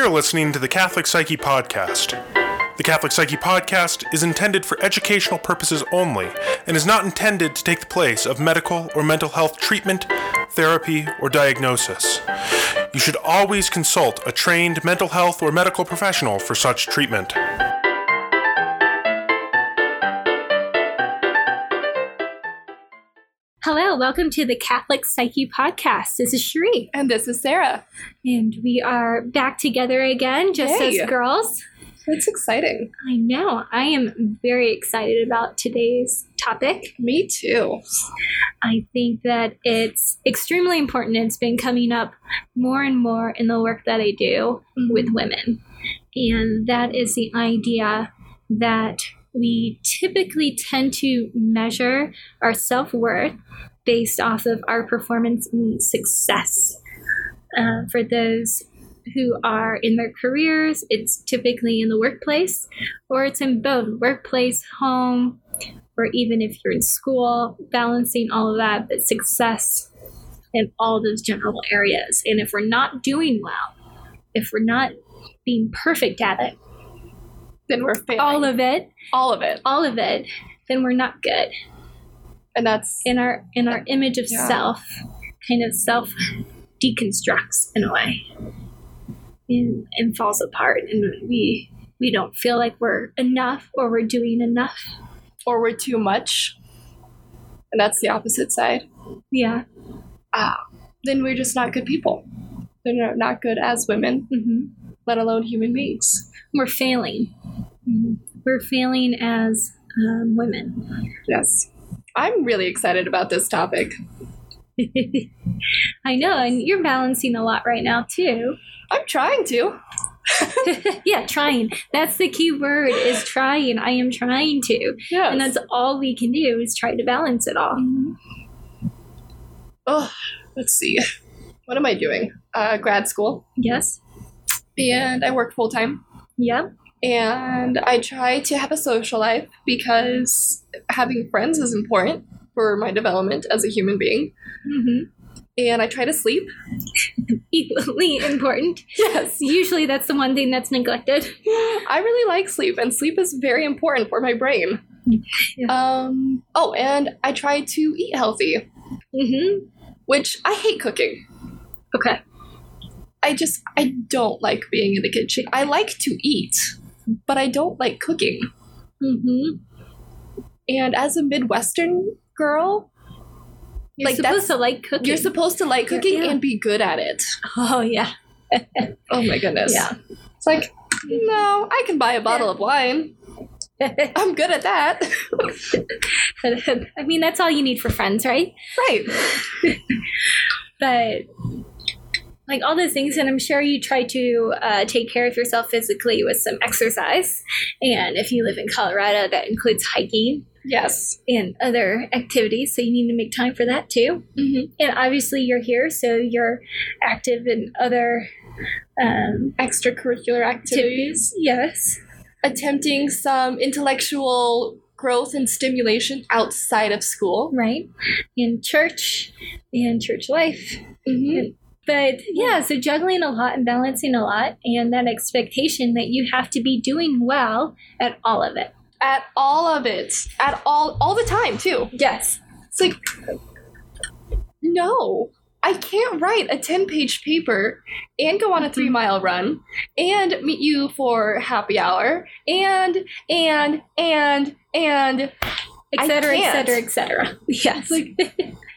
You're listening to the Catholic Psyche Podcast. The Catholic Psyche Podcast is intended for educational purposes only and is not intended to take the place of medical or mental health treatment, therapy, or diagnosis. You should always consult a trained mental health or medical professional for such treatment. Hello, welcome to the Catholic Psyche Podcast. This is Cherie. And this is Sarah. And we are back together again, just Hey. as girls. It's exciting. I know. I am very excited about today's topic. Me too. I think that it's extremely important. It's been coming up more and more in the work that I do mm-hmm. with women. And that is the idea that we typically tend to measure our self worth based off of our performance and success. Uh, for those who are in their careers, it's typically in the workplace, or it's in both workplace, home, or even if you're in school, balancing all of that, but success in all those general areas. And if we're not doing well, if we're not being perfect at it, Then we're failing. all of it, all of it. all of it, then we're not good. And that's In our in our image of Yeah. self, kind of self deconstructs in a way, and, and falls apart, and we we don't feel like we're enough or we're doing enough. or we're too much. And that's the opposite side. Yeah. Ah. Then we're just not good people. Then we're not good as women, hmm let alone human beings. We're failing. We're failing as um, women. Yes. I'm really excited about this topic. I know, and you're balancing a lot right now too. I'm trying to. yeah, trying. That's the key word is trying. I am trying to. Yes. And that's all we can do is try to balance it all. Oh, let's see. What am I doing? Uh, grad school. Yes. And I work full time. Yep. And I try to have a social life because having friends is important for my development as a human being. hmm And I try to sleep. Equally important. Yes. Usually that's the one thing that's neglected. I really like sleep, and sleep is very important for my brain. Yeah. Um. Oh, and I try to eat healthy, hmm which I hate cooking. Okay. I just I don't like being in the kitchen. I like to eat, but I don't like cooking. hmm And as a Midwestern girl, You're Like, supposed to like cooking. you're supposed to like cooking Yeah. and be good at it. oh, yeah. Oh my goodness. Yeah. It's like, no, I can buy a bottle of wine. I'm good at that. I mean, that's all you need for friends, right? right. but like all those things and i'm sure you try to uh, take care of yourself physically with some exercise and if you live in colorado that includes hiking Yes. and other activities so you need to make time for that too Mm-hmm. and obviously you're here so you're active in other um, Extracurricular activities activities. yes Attempting some intellectual growth and stimulation outside of school. right in church in church life Mm-hmm. But yeah, so juggling a lot and balancing a lot, and that expectation that you have to be doing well at all of it. At all of it. At all, all the time, too. Yes. It's like, no. I can't write a 10 page paper and go on a mm-hmm. three mile run and meet you for happy hour and, and, and, and Et I cetera, et cetera, et cetera. Yes. Like-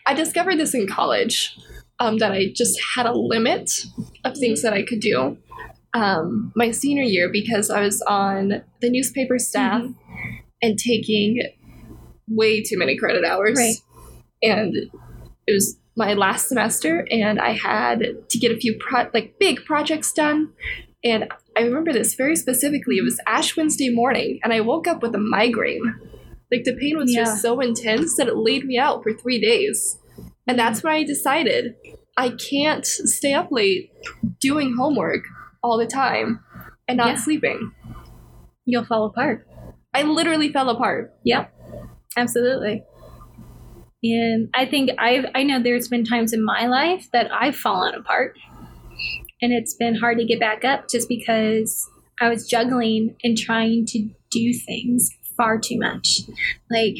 I discovered this in college um, that I just had a limit of things that I could do. Um, my senior year, because I was on the newspaper staff and taking way too many credit hours. Right. And it was my last semester, and I had to get a few pro- like big projects done. And I remember this very specifically. It was Ash Wednesday morning, and I woke up with a migraine. Like the pain was Yeah. just so intense that it laid me out for three days. And that's when I decided I can't stay up late doing homework all the time and not Yeah. sleeping. You'll fall apart. I literally fell apart. Yep. Absolutely. And I think I've I know there's been times in my life that I've fallen apart. and it's been hard to get back up just because I was juggling and trying to do things far too much. Like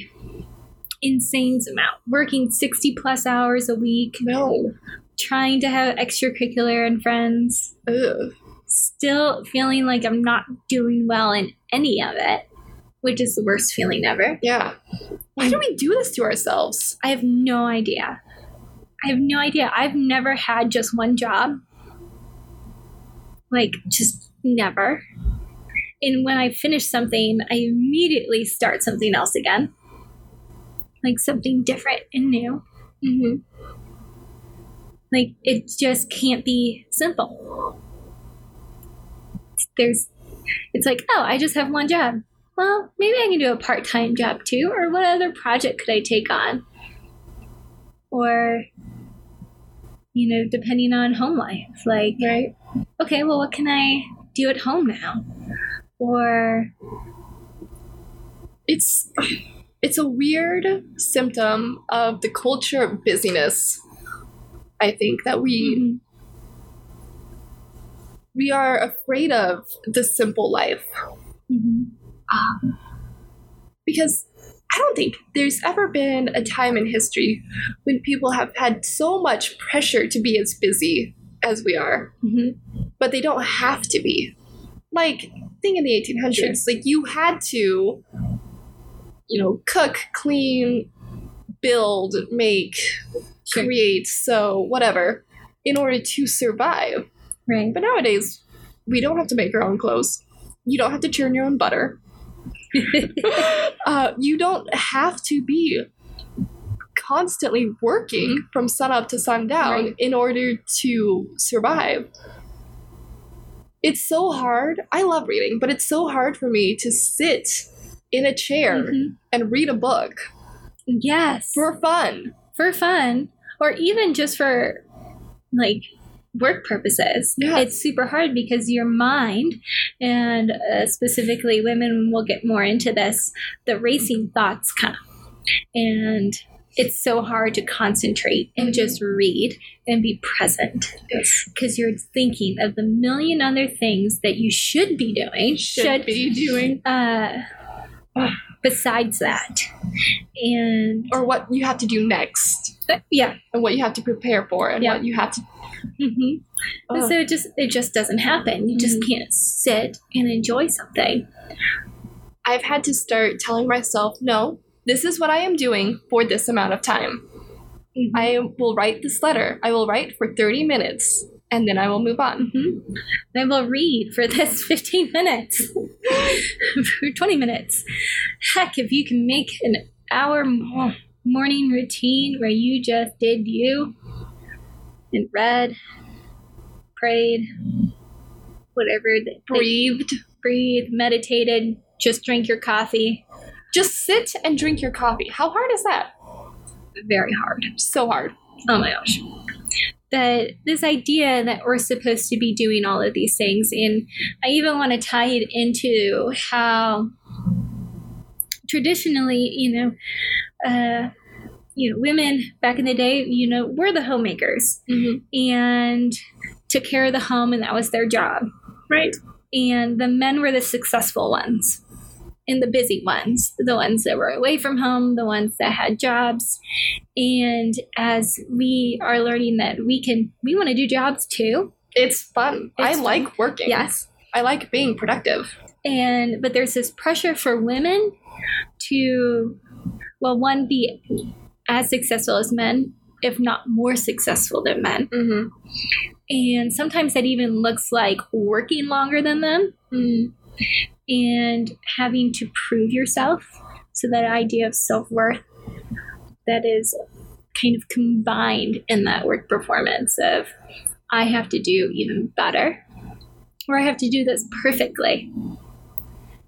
insane amount. Working 60 plus hours a week, No. trying to have extracurricular and friends, Ugh. still feeling like I'm not doing well in any of it, which is the worst feeling ever. Yeah. Why do we do this to ourselves? I have no idea. I have no idea. I've never had just one job. Like, just never. And when I finish something, I immediately start something else again. Like something different and new. Mm-hmm. Like, it just can't be simple. There's, it's like, oh, I just have one job. Well, maybe I can do a part time job too. Or what other project could I take on? Or, you know, depending on home life. Like, Right. okay, well, what can I do at home now? Or, It's it's a weird symptom of the culture of busyness. I think that we Mhm. we are afraid of the simple life Mhm. um, because I don't think there's ever been a time in history when people have had so much pressure to be as busy as we are, Mhm. but they don't have to be. Like, think in the 1800s, like you had to, you know, cook, clean, build, make, Sure. create, sew, whatever, in order to survive. right. But nowadays, we don't have to make our own clothes. You don't have to churn your own butter. uh, you don't have to be constantly working from sunup to sundown Right. in order to survive. It's so hard. I love reading, but it's so hard for me to sit in a chair Mhm. and read a book Yes. for fun. for fun or even just for like work purposes Yeah. it's super hard because your mind and uh, specifically women will get more into this the racing thoughts come and it's so hard to concentrate and Mhm. just read and be present Yes. because you're thinking of the million other things that you should be doing Should be doing. uh besides that and Or what you have to do next. yeah And what you have to prepare for and Yeah. what you have to mm-hmm. Ugh. so it just it just doesn't happen. You just Mhm. can't sit and enjoy something. I've had to start telling myself, no, this is what I am doing for this amount of time. I will write this letter. I will write for 30 minutes and then I will move on. Mhm. I will read for this 15 minutes, for 20 minutes. Heck, if you can make an hour mo- morning routine where you just did you and read, prayed, whatever, Breathed. breathe, meditated, just drink your coffee. Just sit and drink your coffee. How hard is that? Very hard. So hard. Oh my gosh. That this idea that we're supposed to be doing all of these things, and I even want to tie it into how traditionally, you know, uh, you know, women back in the day, you know, were the homemakers Mm-hmm. and took care of the home, and that was their job, Right. and the men were the successful ones and the busy ones, the ones that were away from home, the ones that had jobs. And as we are learning that we can, we want to do jobs too. It's fun. I fun. like working. Yes. I like being productive. And, but there's this pressure for women to, well, one, be as successful as men, if not more successful than men. Mm-hmm. And sometimes that even looks like working longer than them. And having to prove yourself. So that idea of self worth that is kind of combined in that work performance of I have to do even better, or I have to do this perfectly.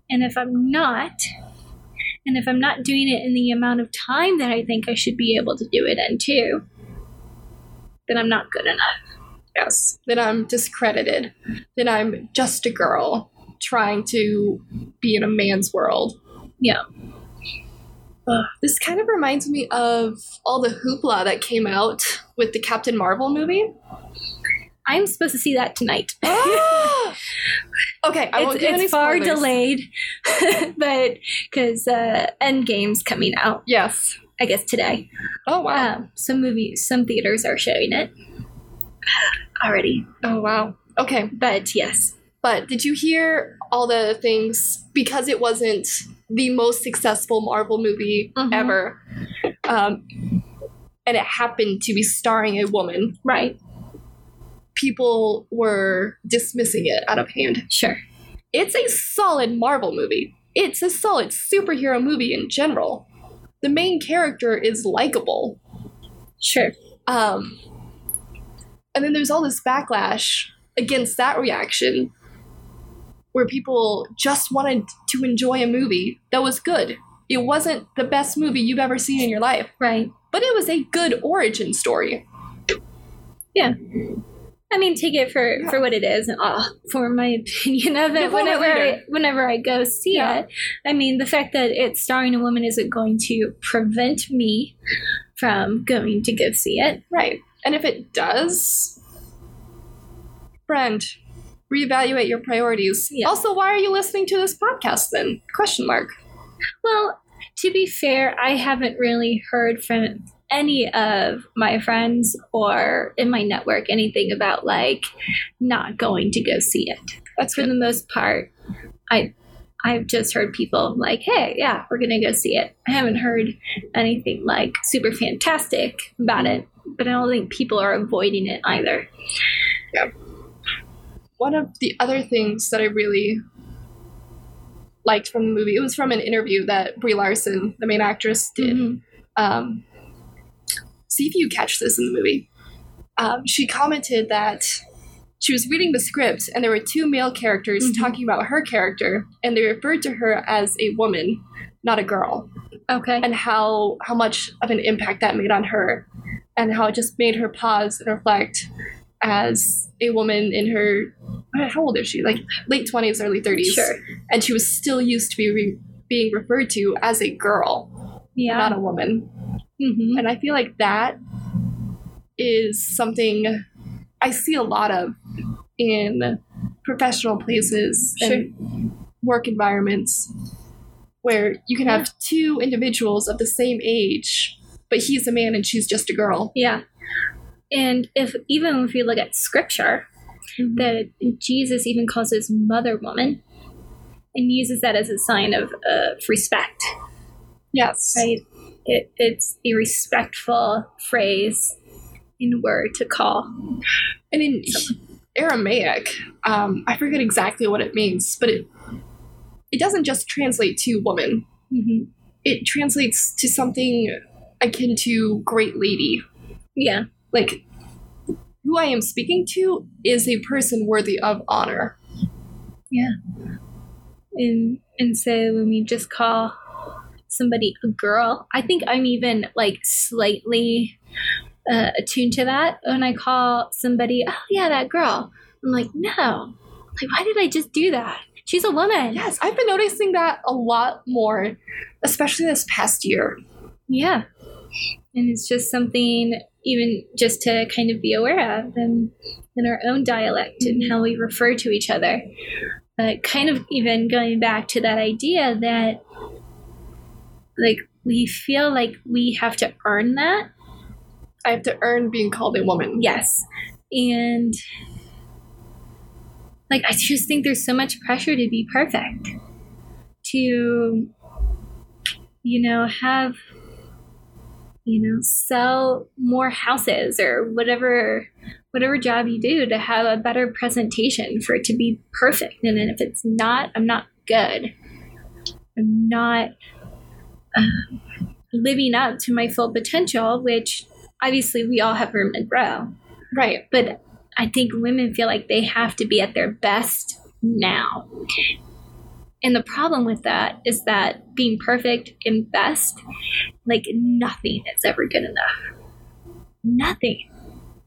And if I'm not, and if I'm not doing it in the amount of time that I think I should be able to do it in too, then I'm not good enough. Yes. Then I'm discredited. Then I'm just a girl trying to be in a man's world. Yeah. Ugh, this kind of reminds me of all the hoopla that came out with the Captain Marvel movie. I'm supposed to see that tonight. okay, I won't it's it's far delayed, but because uh, Endgame's coming out, Yes. I guess today. Oh wow. Um, some movies, some theaters are showing it already. oh wow. Okay, But yes, but did you hear all the things because it wasn't the most successful Marvel movie Mhm. ever, um, and it happened to be starring a woman? right, People were dismissing it out of hand. sure, It's a solid Marvel movie. It's a solid superhero movie in general. The main character is likable. sure. Um, and then there's all this backlash against that reaction where people just wanted to enjoy a movie that was good. It wasn't the best movie you've ever seen in your life, Right. but it was a good origin story. Yeah. I mean, take it for, Yeah. for what it is. Uh, for my opinion of it, whenever I, whenever I go see Yeah. it, I mean, the fact that it's starring a woman isn't going to prevent me from going to go see it. Right. And if it does, friend, reevaluate your priorities. Yeah. Also, why are you listening to this podcast then? Question mark. Well, to be fair, I haven't really heard from any of my friends or in my network anything about like not going to go see it. That's For good. the most part, I I've just heard people like, "Hey, yeah, we're gonna go see it." I haven't heard anything like super fantastic about it, but I don't think people are avoiding it either. One of the other things that I really liked from the movie, it was from an interview that Brie Larson, the main actress, did. Mhm. Um, see if you catch this in the movie. Um, she commented that she was reading the script and there were two male characters Mhm. talking about her character, and they referred to her as a woman, not a girl, Okay. and how how much of an impact that made on her, and how it just made her pause and reflect as a woman in her how old is she like late 20s early 30s Sure. and she was still used to be re- being referred to as a girl Yeah. not a woman Mhm. and i feel like that is something i see a lot of in professional places and work environments where you can have two individuals of the same age but he's a man and she's just a girl Yeah. And if even if you look at scripture, that Jesus even calls his mother woman and uses that as a sign of uh, respect, yes right? It, it's a respectful phrase in word to call. And in Aramaic, um, I forget exactly what it means, but it it doesn't just translate to woman. hmm It translates to something akin to great lady. Yeah. Like who I am speaking to is a person worthy of honor. Yeah. And and so when we just call somebody a girl, I think I'm even like slightly uh, attuned to that. When I call somebody, oh yeah, that girl, I'm like, no, like why did I just do that? She's a woman. Yes, I've been noticing that a lot more, especially this past year. Yeah. And it's just something even just to kind of be aware of in, in our own dialect and mm-hmm. how we refer to each other. But kind of even going back to that idea that like we feel like we have to earn that. I have to earn being called a woman. Yes. And like I just think there's so much pressure to be perfect. To you know, have you know, sell more houses or whatever whatever job you do to have a better presentation for it to be perfect. And then if it's not, I'm not good. I'm not uh, living up to my full potential, which obviously we all have room to grow. Right. But I think women feel like they have to be at their best now. And the problem with that is that being perfect and best, like nothing is ever good enough. Nothing.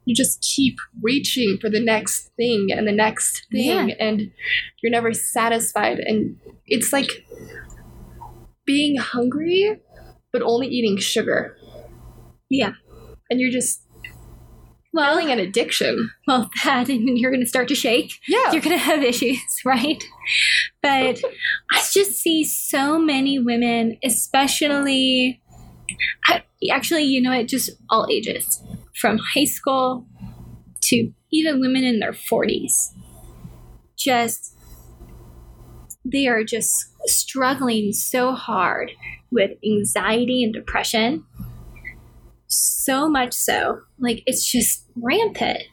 You just keep reaching for the next thing and the next thing Yeah. and you're never satisfied and it's like being hungry but only eating sugar. Yeah. And you're just Well, feeling an addiction. well, that and you're going to start to shake. Yeah. You're going to have issues, right? But I just see so many women, especially, actually, you know it just all ages, from high school to even women in their 40s. Just, they are just struggling so hard with anxiety and depression. So much so, like it's just rampant.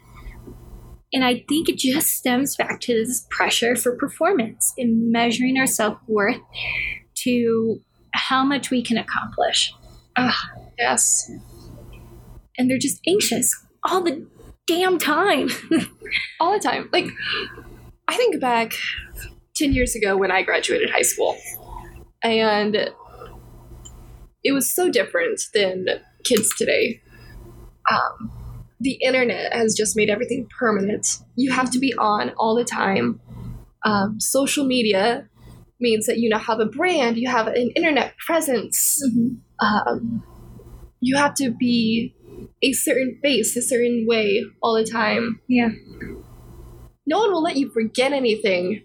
And I think it just stems back to this pressure for performance in measuring our self worth to how much we can accomplish. yes. And they're just anxious all the damn time. All the time. Like, I think back 10 years ago when I graduated high school, and it was so different than kids today. Um, the internet has just made everything permanent. You have to be on all the time. Um, social media means that you now have a brand, you have an internet presence. Um, you have to be a certain face, a certain way all the time. Yeah. No one will let you forget anything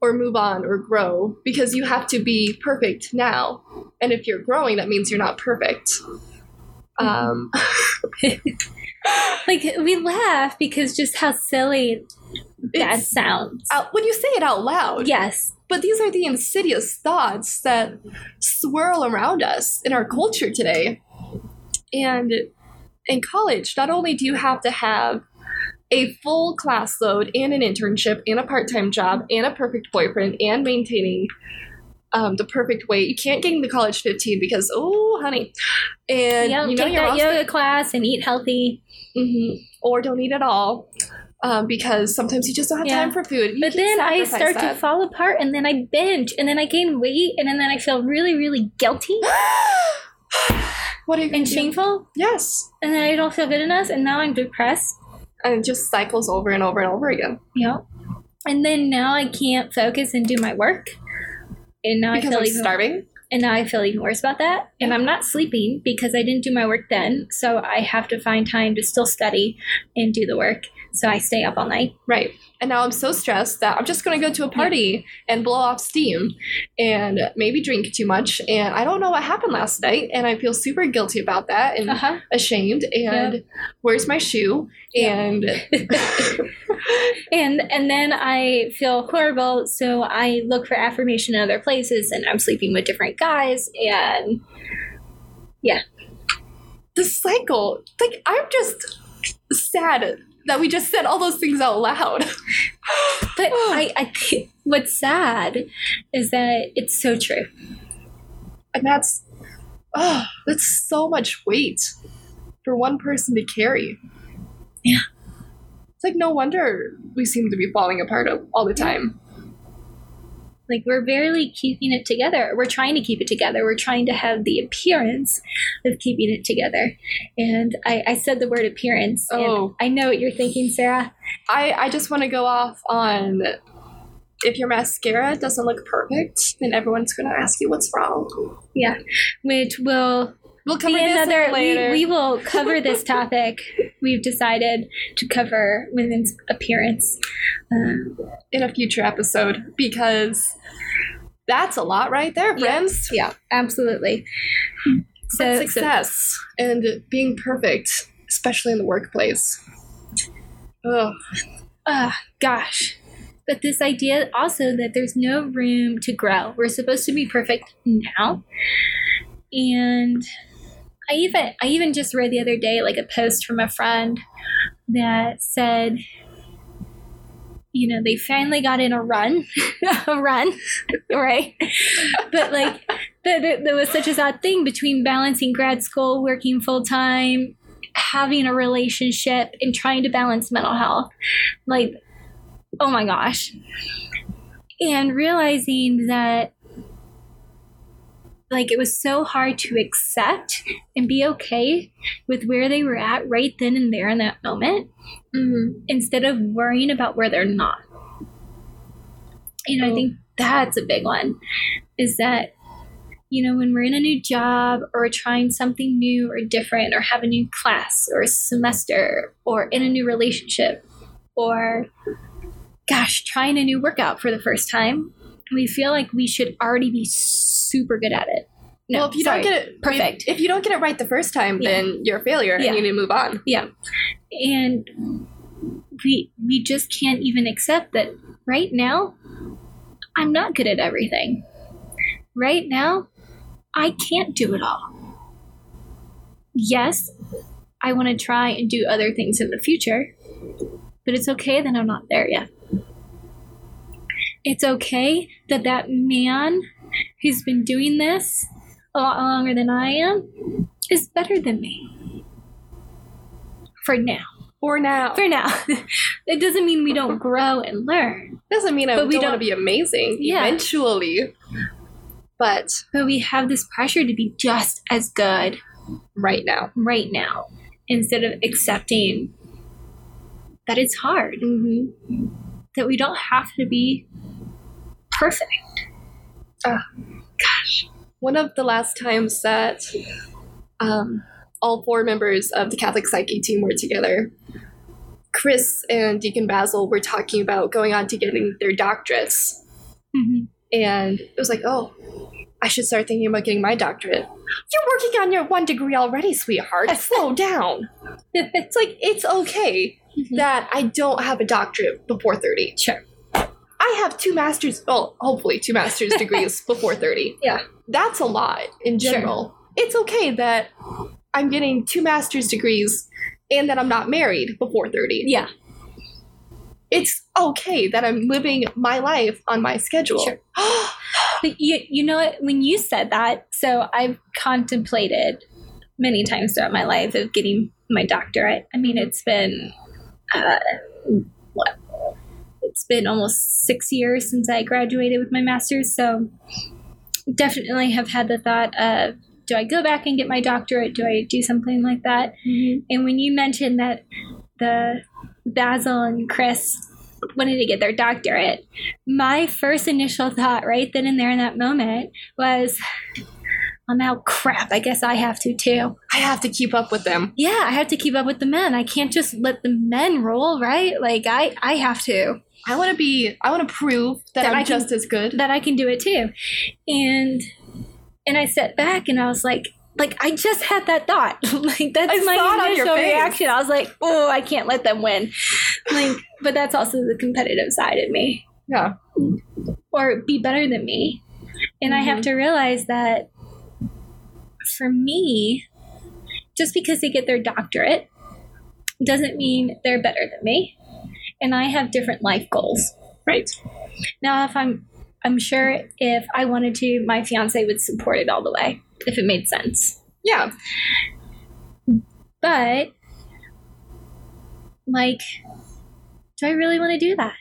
or move on or grow because you have to be perfect now. And if you're growing, that means you're not perfect. Um, like we laugh because just how silly that It's- sounds. out, when you say it out loud, Yes. But these are the insidious thoughts that swirl around us in our culture today. And in college, not only do you have to have a full class load and an internship and a part time job and a perfect boyfriend and maintaining um, the perfect weight. You can't get into college 15 because, oh, honey. And yeah, you know take that yoga class and eat healthy. Mhm. or don't eat at all. Um, because sometimes you just don't have Yeah. time for food. You But then I start that. to fall apart and then I binge and then I gain weight and then, then I feel really, really guilty what are you and shameful Yes. and then I don't feel good enough and now I'm depressed. and it just cycles over and over and over again Yep. And then now I can't focus and do my work. And now because I feel I'm even starving. and now I feel even worse about that. And I'm not sleeping because I didn't do my work then. So I have to find time to still study and do the work. So I stay up all night. Right. And now I'm so stressed that I'm just going to go to a party and blow off steam and maybe drink too much. And I don't know what happened last night. And I feel super guilty about that and Uh-huh. ashamed. And where's my shoe? And and and then I feel horrible, so I look for affirmation in other places, and I'm sleeping with different guys, and yeah, the cycle. Like, I'm just sad that we just said all those things out loud. but I, I what's sad is that it's so true. And that's, oh, that's so much weight for one person to carry. Yeah. It's like no wonder we seem to be falling apart all the time. Like we're barely keeping it together. We're trying to keep it together. We're trying to have the appearance of keeping it together. And I, I said the word appearance. Oh. I know what you're thinking, Sarah. I, I just want to go off on if your mascara doesn't look perfect, then everyone's going to ask you what's wrong. Yeah, which will We'll cover be another we, later. we will cover this topic we've decided to cover women's appearance um, in a future episode because that's a lot right there, Yeah. friends. yeah absolutely But so, so success and being perfect, especially in the workplace. Ugh. uh, gosh but this idea also that there's no room to grow we're supposed to be perfect now and i even i even just read the other day like a post from a friend that said you know they finally got in a run a run right? But like there, there was such a sad thing between balancing grad school working full-time having a relationship and trying to balance mental health. Like oh my gosh. And realizing that like it was so hard to accept and be okay with where they were at right then and there in that moment Mhm. instead of worrying about where they're not. And I Oh. think that's a big one is that you know, when we're in a new job or trying something new or different or have a new class or a semester or in a new relationship or, gosh, trying a new workout for the first time, we feel like we should already be super good at it. No, well, if you sorry. don't get it perfect. if, if you don't get it right the first time, Yeah. then you're a failure Yeah. and you need to move on. Yeah. And we we just can't even accept that right now I'm not good at everything. Right now, I can't do it all. Yes, I want to try and do other things in the future, but it's okay that I'm not there yet. It's okay that that man who's been doing this a lot longer than I am is better than me. For now. For now. For now. it doesn't mean we don't grow and learn, It doesn't mean I But we don't want to be amazing Yeah. eventually. But but we have this pressure to be just as good right now. right now instead of accepting that it's hard, Mm-hmm. that we don't have to be perfect. One of the last times that um, all four members of the Catholic Psyche team were together, Chris and Deacon Basil were talking about going on to getting their doctorates. Mhm. And it was like, oh, I should start thinking about getting my doctorate. You're working on your one degree already, sweetheart. Slow down. It's like, it's okay Mhm. that I don't have a doctorate before 30. Sure. I have two master's, well, hopefully two master's degrees before 30. Yeah. That's a lot in Sure. general. It's okay that I'm getting two master's degrees and that I'm not married before 30. Yeah. It's okay that I'm living my life on my schedule. Sure. But you, you know what? When you said that, so I've contemplated many times throughout my life of getting my doctorate. I mean, it's been uh, what? It's been almost six years since I graduated with my master's, so definitely have had the thought of do I go back and get my doctorate? Do I do something like that? Mm-hmm. And when you mentioned that the Basil and Chris wanted to get their doctorate, my first initial thought right then and there in that moment was, well, now crap, I guess I have to too. I have to keep up with them. Yeah, I have to keep up with the men. I can't just let the men rule, right? Like I, I have to. I want to be, I want to prove that, That I'm can- just as good. that I can do it too. And and I sat back and I was like, like I just had that thought. like that's I my saw it on your initial reaction. I was like, oh, I can't let them win. Like, but that's also the competitive side of me. yeah. Or be better than me. And I have mm-hmm. to realize that for me, just because they get their doctorate doesn't mean they're better than me. And I have different life goals. Right. Now, if I'm, I'm sure if I wanted to, my fiance would support it all the way if it made sense. Yeah. But, like, do I really want to do that?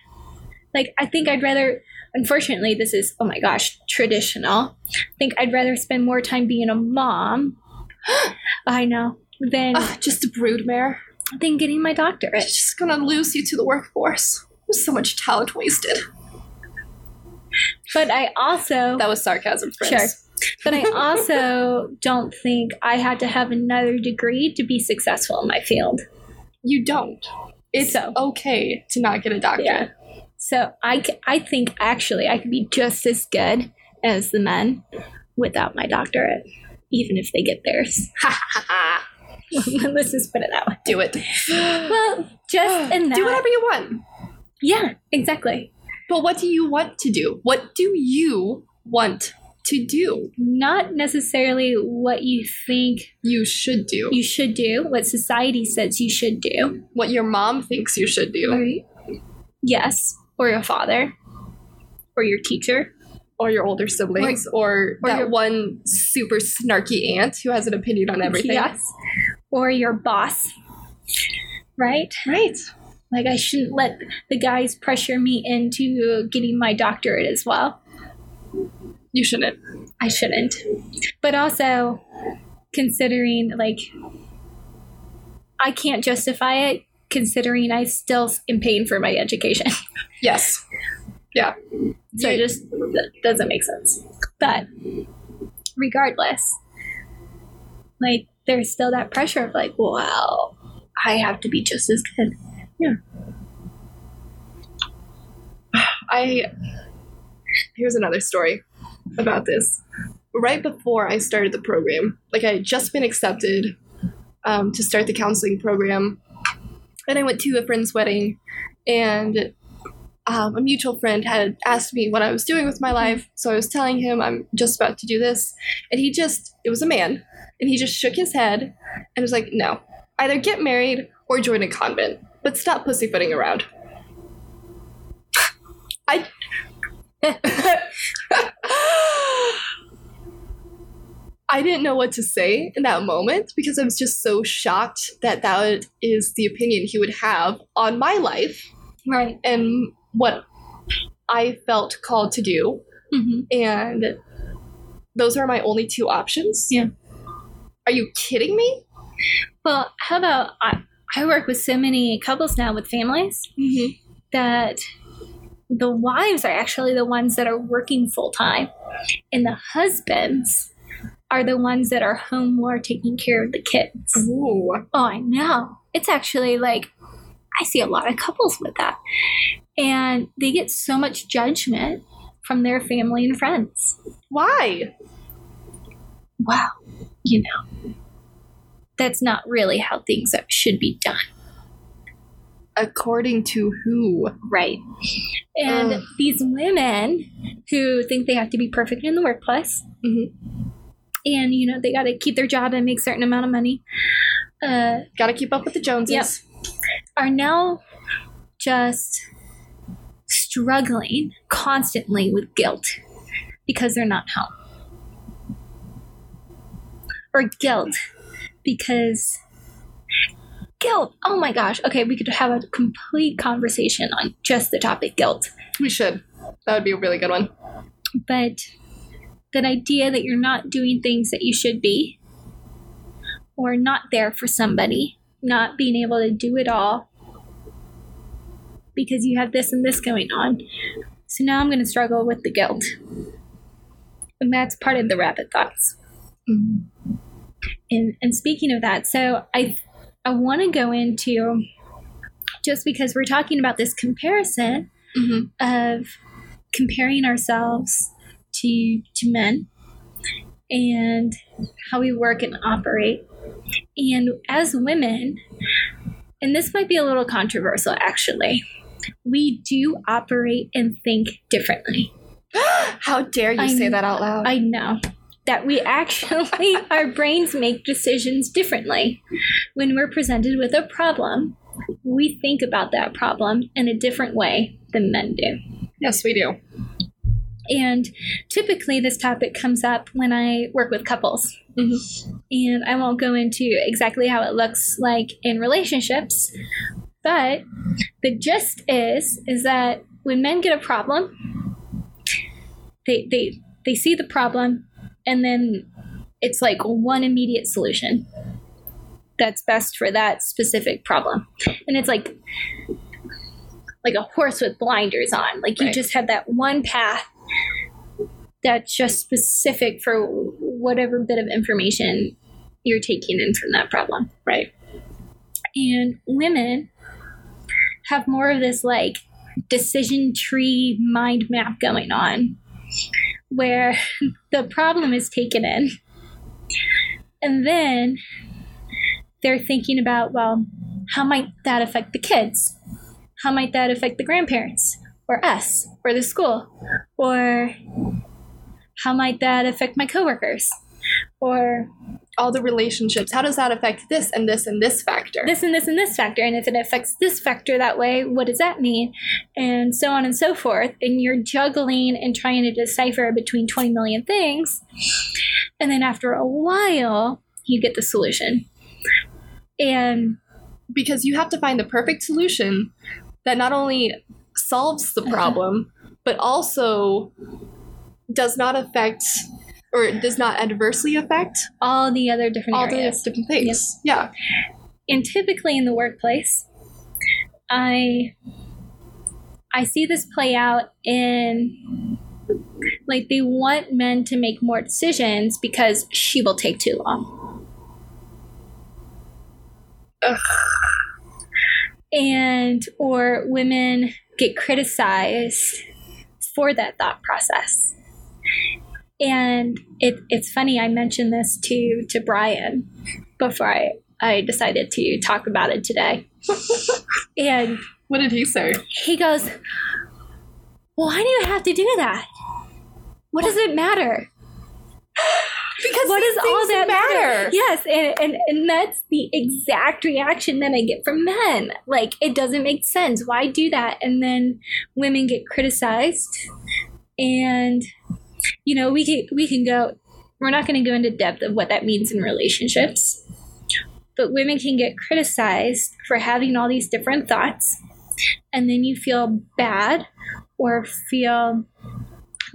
Like, I think I'd rather. Unfortunately, this is oh my gosh traditional. I think I'd rather spend more time being a mom. I know than just a broodmare. Than getting my doctorate. It's just gonna lose you to the workforce. There's so much talent wasted. But I also That was sarcasm, friends. Sure. But I also don't think I had to have another degree to be successful in my field. You don't. It's So- okay to not get a doctorate. Yeah. so i think actually I could be just as good as the men without my doctorate, even if they get theirs. Let's just put it that way. Do it. Well, just in that. Do whatever you want. Yeah, exactly. But what do you want to do? What do you want to do? Not necessarily what you think You should do. you should do, what society says you should do. what your mom thinks you should do. Or, yes, or your father, or your teacher. Or your older siblings. Or, or that your- one super snarky aunt who has an opinion on everything. Yes. Or your boss. Right? Right. Like, I shouldn't let the guys pressure me into getting my doctorate as well. You shouldn't. I shouldn't. But also, considering, like, I can't justify it considering I still am paying for my education. Yes. Yeah. So You- it just doesn't make sense. But regardless. Like there's still that pressure of like, well, I have to be just as good. Yeah. I here's another story about this. Right before I started the program, like I had just been accepted um, to start the counseling program, and I went to a friend's wedding, and um, a mutual friend had asked me what I was doing with my life. So I was telling him I'm just about to do this, and he just it was a man, and he just shook his head and was like, "No, either get married or join a convent, but stop pussyfooting around." I I didn't know what to say in that moment because I was just so shocked that that is the opinion he would have on my life Right. and what I felt called to do. hmm And those are my only two options. Yeah. Are you kidding me? Well, how about I, I work with so many couples now with families Mm-hmm. that the wives are actually the ones that are working full time, and the husbands are the ones that are home more taking care of the kids. Ooh. Oh, I know. It's actually like I see a lot of couples with that. And they get so much judgment from their family and friends. Why? Wow, you know, that's not really how things should be done. According to who? Right. And Ugh. these women who think they have to be perfect in the workplace, Mhm. and you know they got to keep their job and make certain amount of money, uh, Gotta keep up with the Joneses. are now just struggling constantly with guilt because they're not home, or guilt because guilt. Oh my gosh. Okay, we could have a complete conversation on just the topic guilt. We should. That would be a really good one. but that idea that you're not doing things that you should be or not there for somebody not being able to do it all because you have this and this going on so now i'm going to struggle with the guilt and that's part of the rapid thoughts mm-hmm. And and speaking of that so i i want to go into just because we're talking about this comparison Mm-hmm. of comparing ourselves to to men and how we work and operate and as women and this might be a little controversial actually we do operate and think differently How dare you I say that out loud? i know that we actually our brains make decisions differently when we're presented with a problem we think about that problem in a different way than men do yes, we do. And typically, this topic comes up when I work with couples. Mhm. And I won't go into exactly how it looks like in relationships, but the gist is is that when men get a problem, they they they see the problem, and then it's like one immediate solution that's best for that specific problem, and it's like like a horse with blinders on. Like you Right. just have that one path that's just specific for whatever bit of information you're taking in from that problem. Right. And women have more of this like decision tree mind map going on where mm. the problem is taken in. And then they're thinking about well how might that affect the kids? How might that affect the grandparents or us or the school? Or how might that affect my coworkers or All the relationships. How does that affect this and this and this factor? this and this and this factor. And if it affects this factor that way what does that mean? And so on and so forth. And you're juggling and trying to decipher between 20 million things. And then after a while you get the solution. And because you have to find the perfect solution that not only solves the uh-huh. problem, but also does not affect or it does not adversely affect all the other different all the different things. Yeah. and typically in the workplace i i see this play out in Like they want men to make more decisions because she will take too long. Ugh. And or women get criticized for that thought process. And it, it's funny, I mentioned this to to Brian before I, I decided to talk about it today. and What did he say? he goes, Well, why do you have to do that? What does it matter? Because What does all that matter? matter? Yes, and, and and that's the exact reaction that I get from men. Like it doesn't make sense. Why do that? And then women get criticized, and you know we can we can go. We're not going to go into depth of what that means in relationships, but women can get criticized for having all these different thoughts, and then you feel bad or feel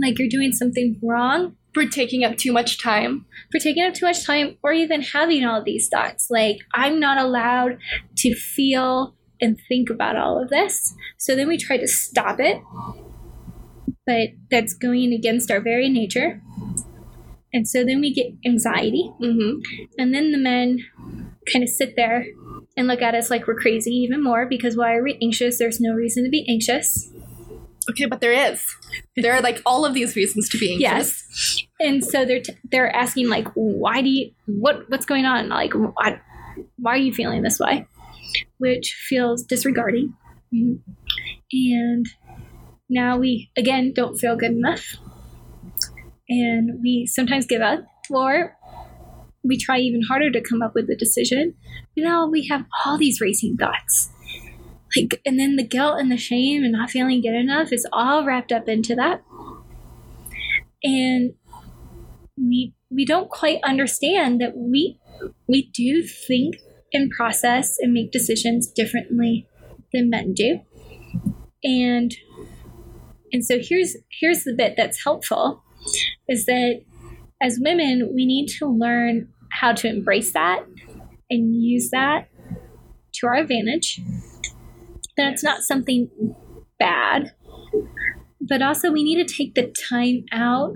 like you're doing something wrong For taking up too much time. for taking up too much time or even having all these thoughts. Like, I'm not allowed to feel and think about all of this. So then we try to stop it, but that's going against our very nature. And so then we get anxiety. Mm-hmm. And then the men kind of sit there and look at us like we're crazy even more because why are we anxious? There's no reason to be anxious. Okay, but there is. There are like all of these reasons to be anxious. Yes. And so they're t- they're asking like, why do you what what's going on? Like, why, why are you feeling this way? Which feels disregarding. And now we again don't feel good enough, and we sometimes give up, or we try even harder to come up with a decision. You know, we have all these racing thoughts. Like, and then the guilt and the shame and not feeling good enough is all wrapped up into that and we we don't quite understand that we we do think and process and make decisions differently than men do and and so here's here's the bit that's helpful is that as women we need to learn how to embrace that and use that to our advantage. That it's not something bad but also we need to take the time out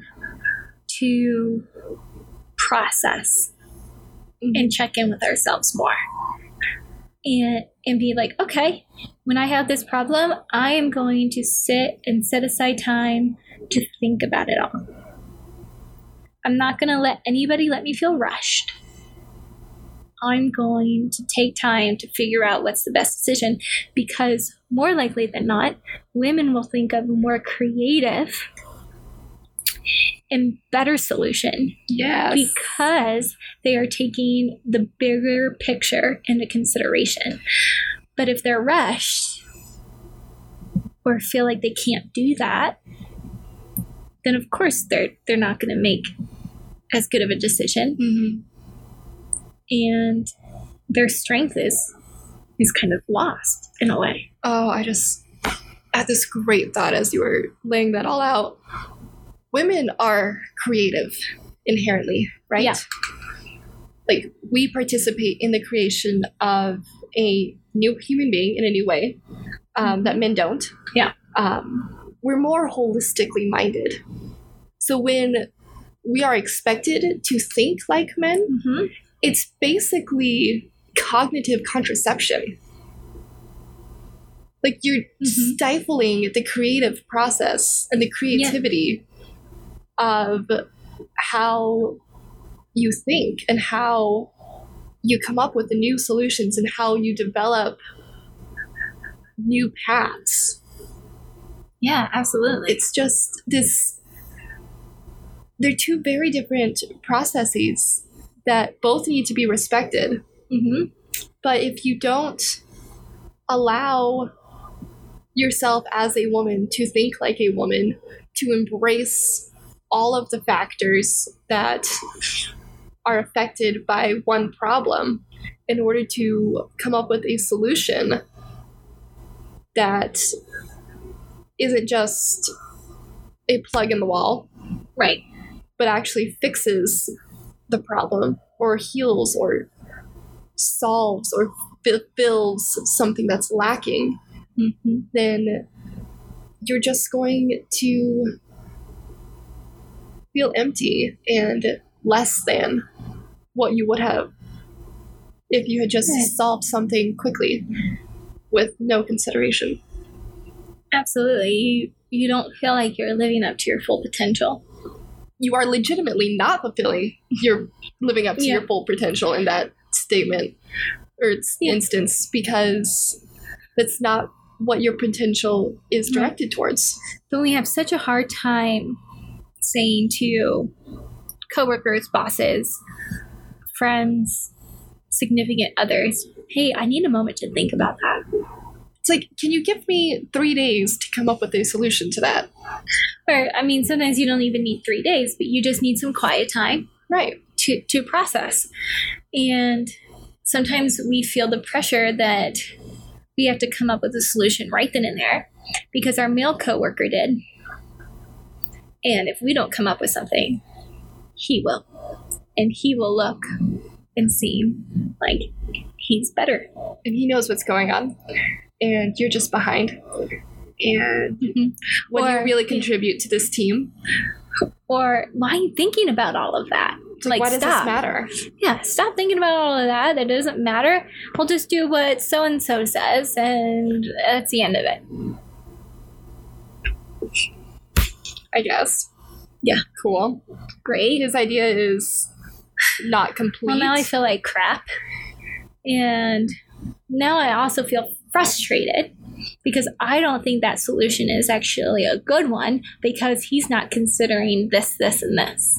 to process and mm-hmm. check in with ourselves more and and be like okay when i have this problem i am going to sit and set aside time to think about it all. I'm not going to let anybody let me feel rushed. I'm going to take time to figure out what's the best decision because more likely than not women will think of more creative and better solution Yes. because they are taking the bigger picture into consideration. But if they're rushed or feel like they can't do that, then of course they're they're not going to make as good of a decision Mhm. and their strength is is kind of lost in a way. Oh, I just had this great thought as you were laying that all out. Women are creative inherently, right? Yeah. Like we participate in the creation of a new human being in a new way um, that men don't. Yeah. Um, we're more holistically minded. So when we are expected to think like men, Mm-hmm. it's basically cognitive contraception. Like you're Mhm. stifling the creative process and the creativity of how you think and how you come up with the new solutions and how you develop new paths. Yeah, absolutely. It's just this they're two very different processes that both need to be respected. hmm But if you don't allow yourself as a woman to think like a woman, to embrace all of the factors that are affected by one problem in order to come up with a solution that isn't just a plug in the wall, Right. but actually fixes the problem or heals or solves or fulfills something that's lacking, hmm then you're just going to feel empty and less than what you would have if you had just Right. solved something quickly with no consideration. Absolutely. You, you don't feel like you're living up to your full potential. You are legitimately not fulfilling your living up to Yeah. your full potential in that statement or Yeah. instance because that's not what your potential is Right. directed towards. But we have such a hard time saying to coworkers, bosses, friends, significant others, hey, I need a moment to think about that. It's like, can you give me three days to come up with a solution to that? Or, I mean, sometimes you don't even need three days, but you just need some quiet time Right. to, to process. And sometimes we feel the pressure that we have to come up with a solution right then and there because our male coworker did. And if we don't come up with something, he will. And he will look and seem like he's better. And he knows what's going on. And you're just behind. And mm-hmm. when Or- you really contribute to this team, Or why are you thinking about all of that? it's like, why does stop. this matter? Yeah, stop thinking about all of that. That doesn't matter. We'll just do what so and so says, and that's the end of it. I guess. Yeah. Cool. Great. His idea is not complete. Well, now I feel like crap. And now I also feel frustrated because I don't think that solution is actually a good one because he's not considering this, this, and this.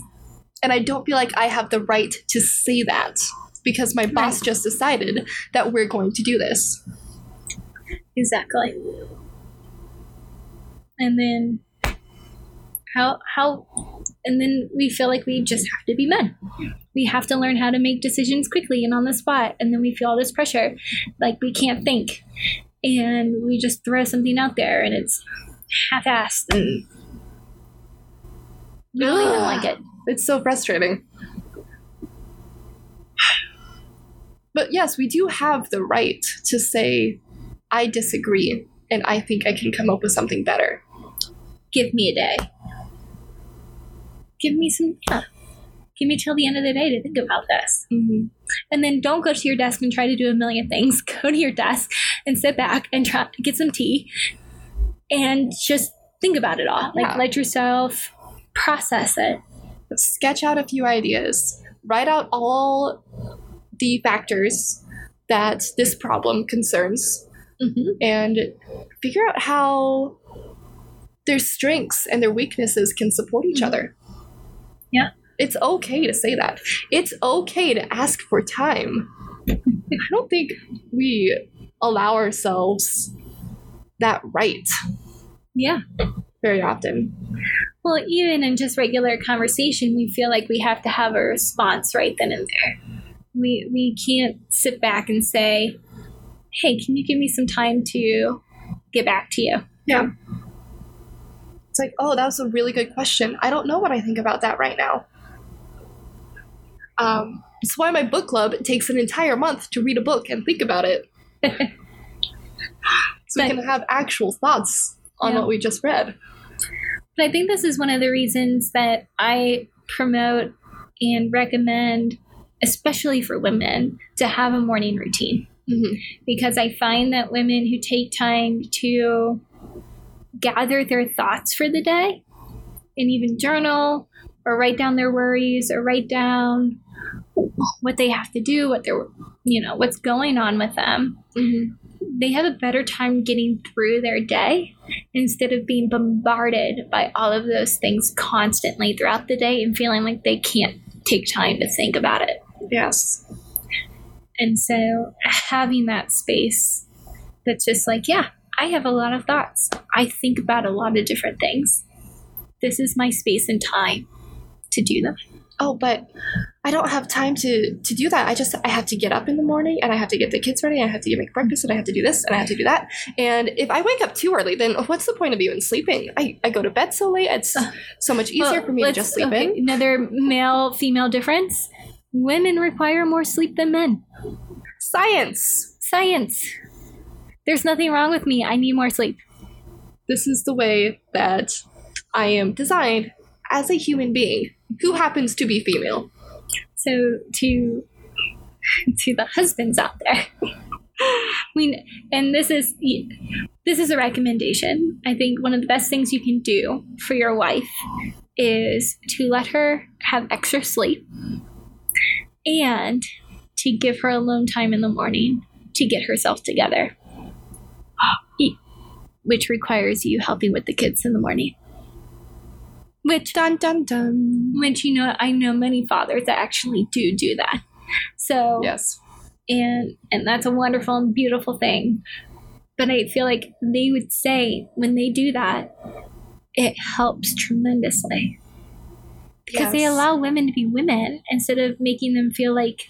and I don't feel like I have the right to say that because my boss Right. just decided that we're going to do this. Exactly. And then how how and then we feel like we just have to be men. We have to learn how to make decisions quickly and on the spot and then we feel all this pressure like we can't think. And we just throw something out there and it's half-assed and we don't like it. It's so frustrating. But yes, we do have the right to say, I disagree, and I think I can come up with something better. Give me a day. Give me some yeah. Give me till the end of the day to think about this. Mm-hmm. And then don't go to your desk and try to do a million things. Go to your desk and sit back and try get some tea and just think about it all. Like Yeah. let yourself process it. Sketch out a few ideas, write out all the factors that this problem concerns, Mm-hmm. and figure out how their strengths and their weaknesses can support each Mhm. other. Yeah. It's okay to say that. It's okay to ask for time. I don't think we allow ourselves that right Yeah. very often. Well, even in just regular conversation, we feel like we have to have a response right then and there. We we can't sit back and say, "Hey, can you give me some time to get back to you?" Yeah. It's like, oh, that was a really good question. I don't know what I think about that right now. Um, it's why my book club takes an entire month to read a book and think about it. so we can have actual thoughts on Yeah. what we just read. But I think this is one of the reasons that I promote and recommend, especially for women, to have a morning routine. Mhm. Because I find that women who take time to gather their thoughts for the day and even journal or write down their worries or write down what they have to do, what they're, you know, what's going on with them, Mhm. they have a better time getting through their day instead of being bombarded by all of those things constantly throughout the day and feeling like they can't take time to think about it. Yes. And so having that space that's just like, yeah, I have a lot of thoughts. I think about a lot of different things. This is my space and time to do them. Oh, but I don't have time to to do that. I just I have to get up in the morning and I have to get the kids ready. I have to make breakfast and I have to do this and I have to do that. And if I wake up too early, then what's the point of even sleeping? I, I go to bed so late. It's uh, so much easier Well, for me to just sleep okay, in. Another male female difference women require more sleep than men. Science. Science. There's nothing wrong with me. I need more sleep. This is the way that I am designed as a human being who happens to be female. So to to the husbands out there. I mean, and this is this is a recommendation. I think one of the best things you can do for your wife is to let her have extra sleep and to give her alone time in the morning to get herself together, which requires you helping with the kids in the morning. Which Dun dun dun. which you know I know many fathers that actually do do that. So Yes. and and that's a wonderful and beautiful thing. But I feel like they would say when they do that, it helps tremendously because they allow women to be women instead of making them feel like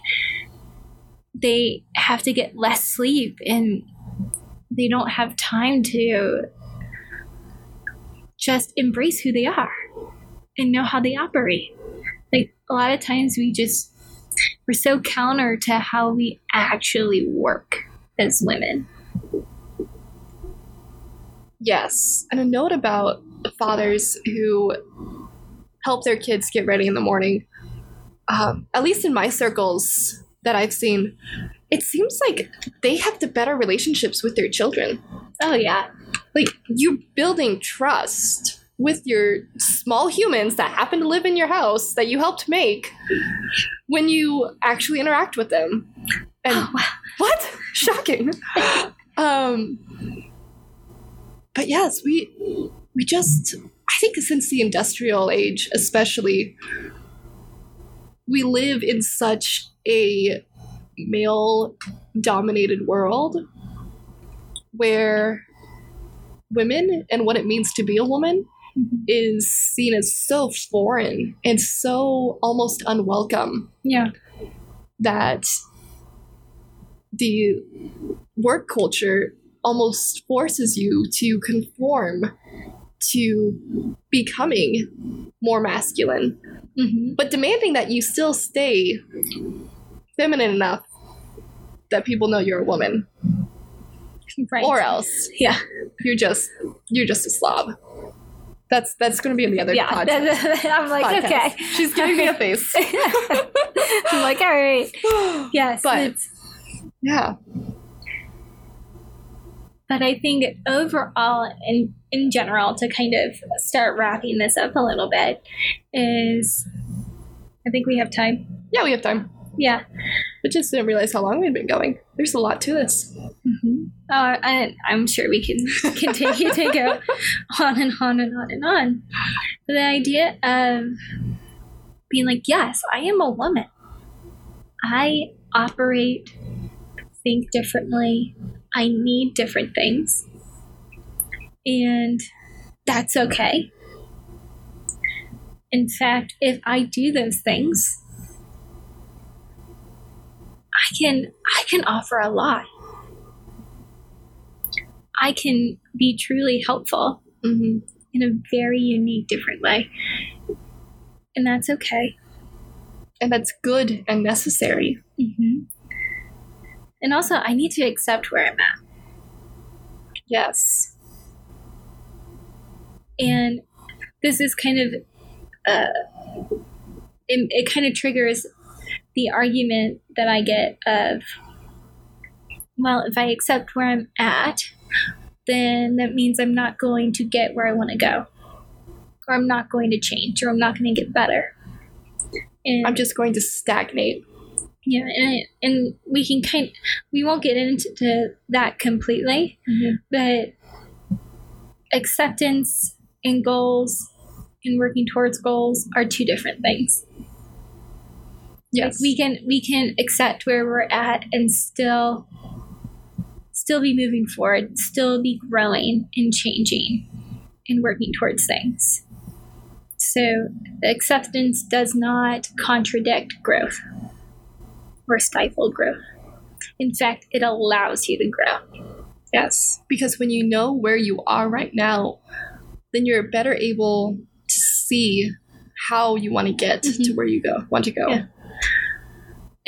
they have to get less sleep and they don't have time to just embrace who they are and know how they operate. Like a lot of times we just we're so counter to how we actually work as women. Yes. And a note about fathers who help their kids get ready in the morning. Um, at least in my circles that I've seen, it seems like they have the better relationships with their children. Oh yeah. Like you're building trust with your small humans that happen to live in your house that you helped make when you actually interact with them. And Oh, wow. what? Shocking. um, but yes, we we just I think since the industrial age, especially, we live in such a male dominated world where women and what it means to be a woman is seen as so foreign and so almost unwelcome Yeah. that the work culture almost forces you to conform to becoming more masculine, Mm-hmm. but demanding that you still stay feminine enough that people know you're a woman, Right. or else yeah. you're just you're just a slob. That's that's going to be in the other Yeah. podcast. I'm like, podcast. okay. She's giving me a face. I'm like, all right. Yes. But- yeah. but I think overall, in in general, to kind of start wrapping this up a little bit, is I think we have time. Yeah, we have time. Yeah. But just didn't realize how long we'd been going. There's a lot to this. Mm-hmm. Uh, I, I'm sure we can continue to go on and on and on and on. But the idea of being like, yes, I am a woman. I operate, think differently. I need different things. And that's okay. In fact, if I do those things, I can I can offer a lot. I can be truly helpful Mm-hmm. in a very unique, different way. And that's okay. And that's good and necessary. Mm-hmm. And also, I need to accept where I'm at. Yes. And this is kind of, uh, it, it kind of triggers the argument that I get of, well, if I accept where I'm at, then that means I'm not going to get where I want to go, or I'm not going to change, or I'm not going to get better. And I'm just going to stagnate. yeah, and, and we can kind we won't get into that completely, mm-hmm. but acceptance and goals and working towards goals are two different things. Like, Yes. we can we can accept where we're at and still still be moving forward, still be growing and changing and working towards things. So acceptance does not contradict growth or stifle growth. In fact, it allows you to grow. Yes. Because when you know where you are right now, then you're better able to see how you want to get to Mhm. where you go want to go. Yeah.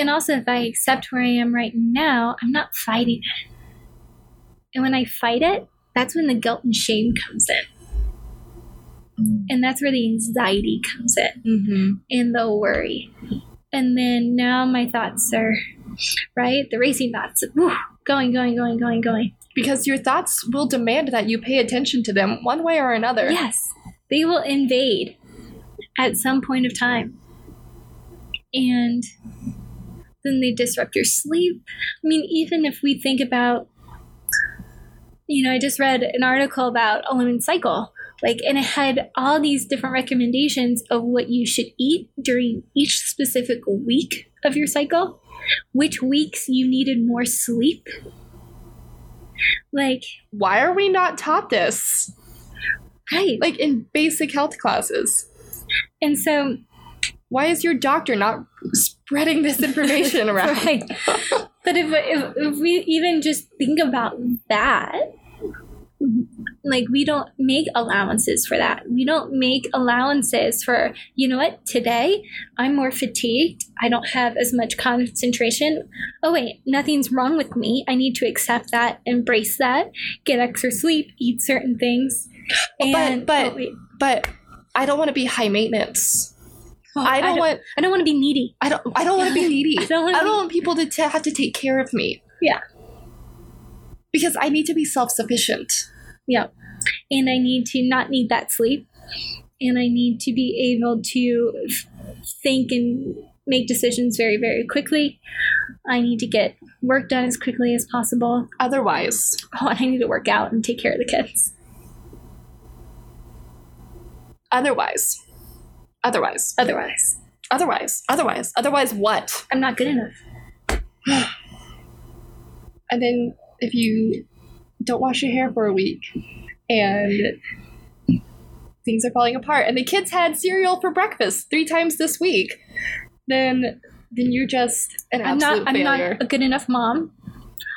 And also, if I accept where I am right now, I'm not fighting it. And when I fight it, that's when the guilt and shame comes in. And that's where the anxiety comes in Mm-hmm. and the worry. And then now my thoughts are, right? The racing thoughts, whew, going, going, going, going, going. Because your thoughts will demand that you pay attention to them one way or another. Yes, they will invade at some point of time. And then they disrupt your sleep. I mean, even if we think about, you know, I just read an article about a women's cycle, like, and it had all these different recommendations of what you should eat during each specific week of your cycle, which weeks you needed more sleep. Like, Why are we not taught this? right. Like in basic health classes. And so Why is your doctor not spreading this information around? right. But if, if if we even just think about that, like we don't make allowances for that. We don't make allowances for you know what today I'm more fatigued. I don't have as much concentration. Oh wait, nothing's wrong with me. I need to accept that, embrace that, get extra sleep, eat certain things. And oh, but- oh. But I don't want to be high maintenance. Oh, I don't want I don't want to be needy. I don't I don't want to be needy. I don't wanna I don't be- want people to ta have to take care of me. Yeah. Because I need to be self-sufficient. Yeah. And I need to not need that sleep. And I need to be able to think and make decisions very, very quickly. I need to get work done as quickly as possible. Otherwise, Oh, and I need to work out and take care of the kids. otherwise, otherwise, Otherwise, otherwise, otherwise, otherwise what? I'm not good enough. And then if you don't wash your hair for a week and things are falling apart and the kids had cereal for breakfast three times this week, then then you're just an I'm absolute not I'm failure. not a good enough mom.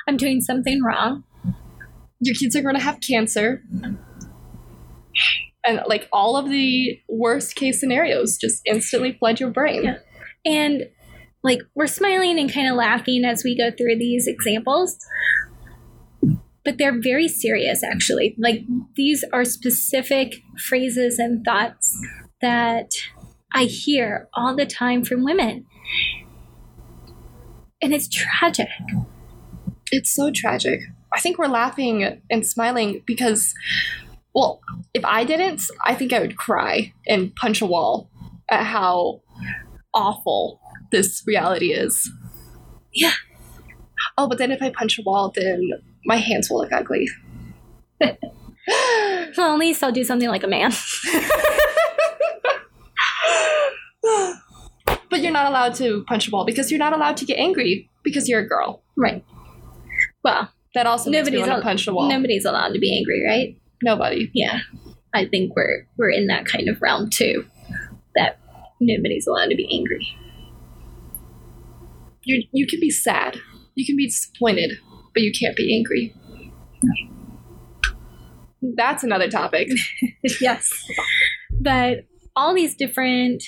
I'm doing something wrong. Your kids are going to have cancer. And like all of the worst case scenarios just instantly flood your brain. Yeah. And like we're smiling and kind of laughing as we go through these examples. But they're very serious actually. Like these are specific phrases and thoughts that I hear all the time from women. And it's tragic. It's so tragic. I think we're laughing and smiling because, well, if I didn't, I think I would cry and punch a wall at how awful this reality is. Yeah. Oh, but then if I punch a wall, then my hands will look ugly. Well, at least I'll do something like a man. but you're not allowed to punch a wall because you're not allowed to get angry because you're a girl. right. Well, That also makes me nobody's want to punch a wall. nobody's allowed to be angry, right? Nobody. yeah i think we're we're in that kind of realm too that nobody's allowed to be angry You you can be sad. You can be disappointed, but you can't be angry. That's another topic. yes but all these different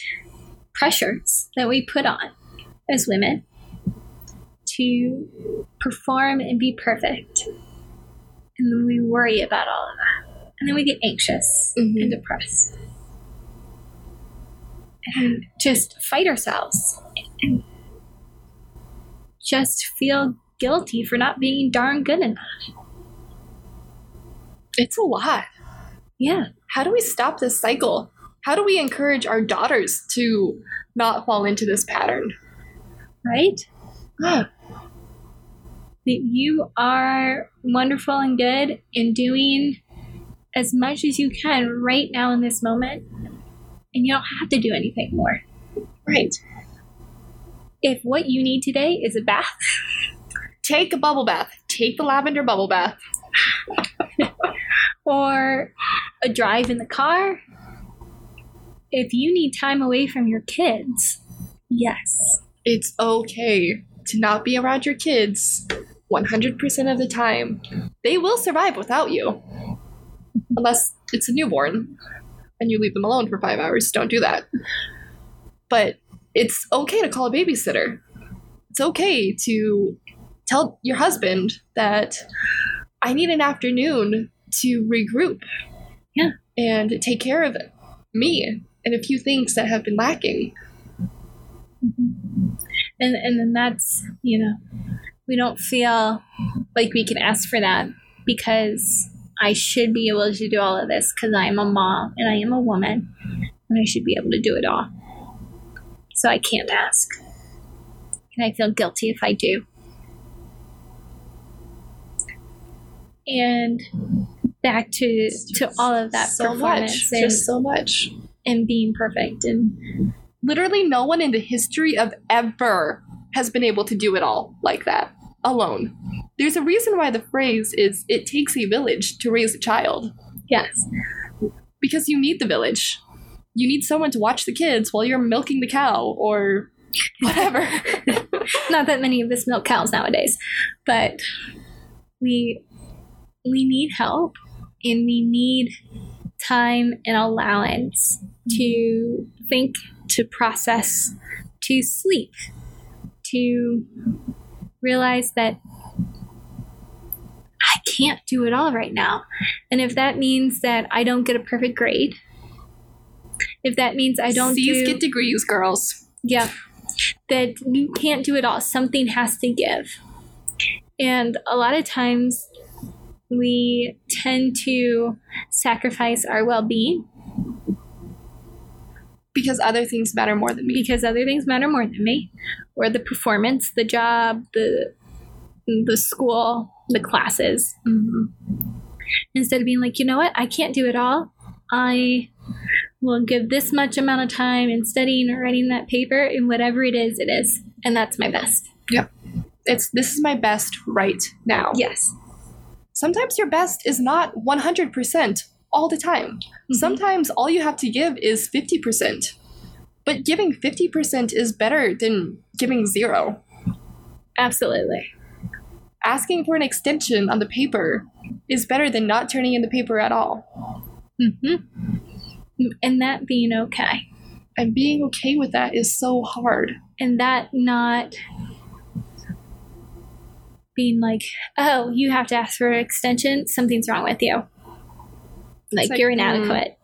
pressures that we put on as women to perform and be perfect and then we worry about all of that and then we get anxious Mhm. and depressed and just fight ourselves and just feel guilty for not being darn good enough It's a lot. yeah How do we stop this cycle? How do we encourage our daughters to not fall into this pattern? right that you are wonderful and good in doing as much as you can right now in this moment and you don't have to do anything more Right. if what you need today is a bath Take a bubble bath. Take the lavender bubble bath. or a drive in the car if you need time away from your kids yes It's okay to not be around your kids 100% of the time. They will survive without you. Unless it's a newborn and you leave them alone for five hours. Don't do that. But it's okay to call a babysitter. It's okay to tell your husband that I need an afternoon to regroup. Yeah. And take care of me and a few things that have been lacking. Mm-hmm. And and then that's you know, we don't feel like we can ask for that because I should be able to do all of this because I am a mom and I am a woman and I should be able to do it all. So I can't ask. And I feel guilty if I do. And back to to all of that so performance much, and, just so much. and being perfect and Literally, no one in the history of ever has been able to do it all like that alone. There's a reason why the phrase is "it takes a village to raise a child." yes. because you need the village. You need someone to watch the kids while you're milking the cow or whatever. not that many of us milk cows nowadays, but we we need help and we need time and allowance to think, to process, to sleep, to realize that I can't do it all right now. And if that means that I don't get a perfect grade, if that means I don't C's do get degrees, girls. yeah. That you can't do it all. Something has to give. And a lot of times we tend to sacrifice our well being Because other things matter more than me. because other things matter more than me. Or the performance, the job, the the school, the classes. Mm-hmm. Instead of being like, you know what, I can't do it all. I will give this much amount of time in studying or writing that paper, and whatever it is, it is. And that's my best. Yeah it's this is my best right now. Yes. Sometimes your best is not 100% all the time. Mm-hmm. Sometimes all you have to give is 50%. But giving 50% is better than giving zero. Absolutely. Asking for an extension on the paper is better than not turning in the paper at all. hmm And that being okay. And being okay with that is so hard. And that not being like, oh, you have to ask for an extension, something's wrong with you. Like, like, you're mm. inadequate.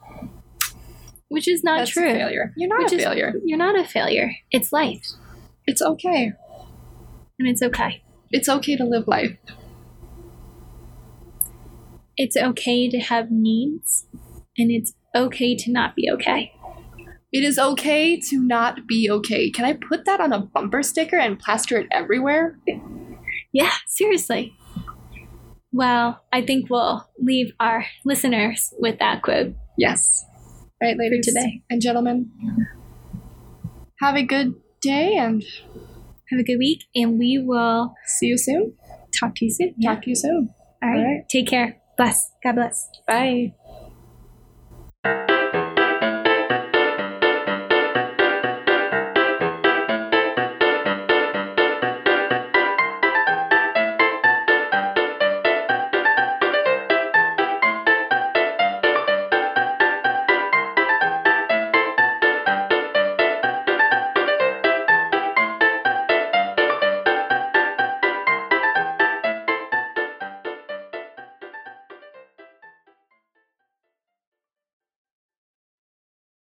Which is not true. failure. You're not Which a is- failure. You're not a failure. It's life. It's okay. And it's okay. It's okay to live life. It's okay to have needs. And it's okay to not be okay. It is okay to not be okay. Can I put that on a bumper sticker and plaster it everywhere? Yeah, seriously. Well, I think we'll leave our listeners with that quote. Yes. All right, ladies today. and gentlemen. Have a good day and Have a good week, and we will see you soon. talk to you soon. Yeah. Talk to you soon. All right. All right. Take care. Bless. God bless. Bye.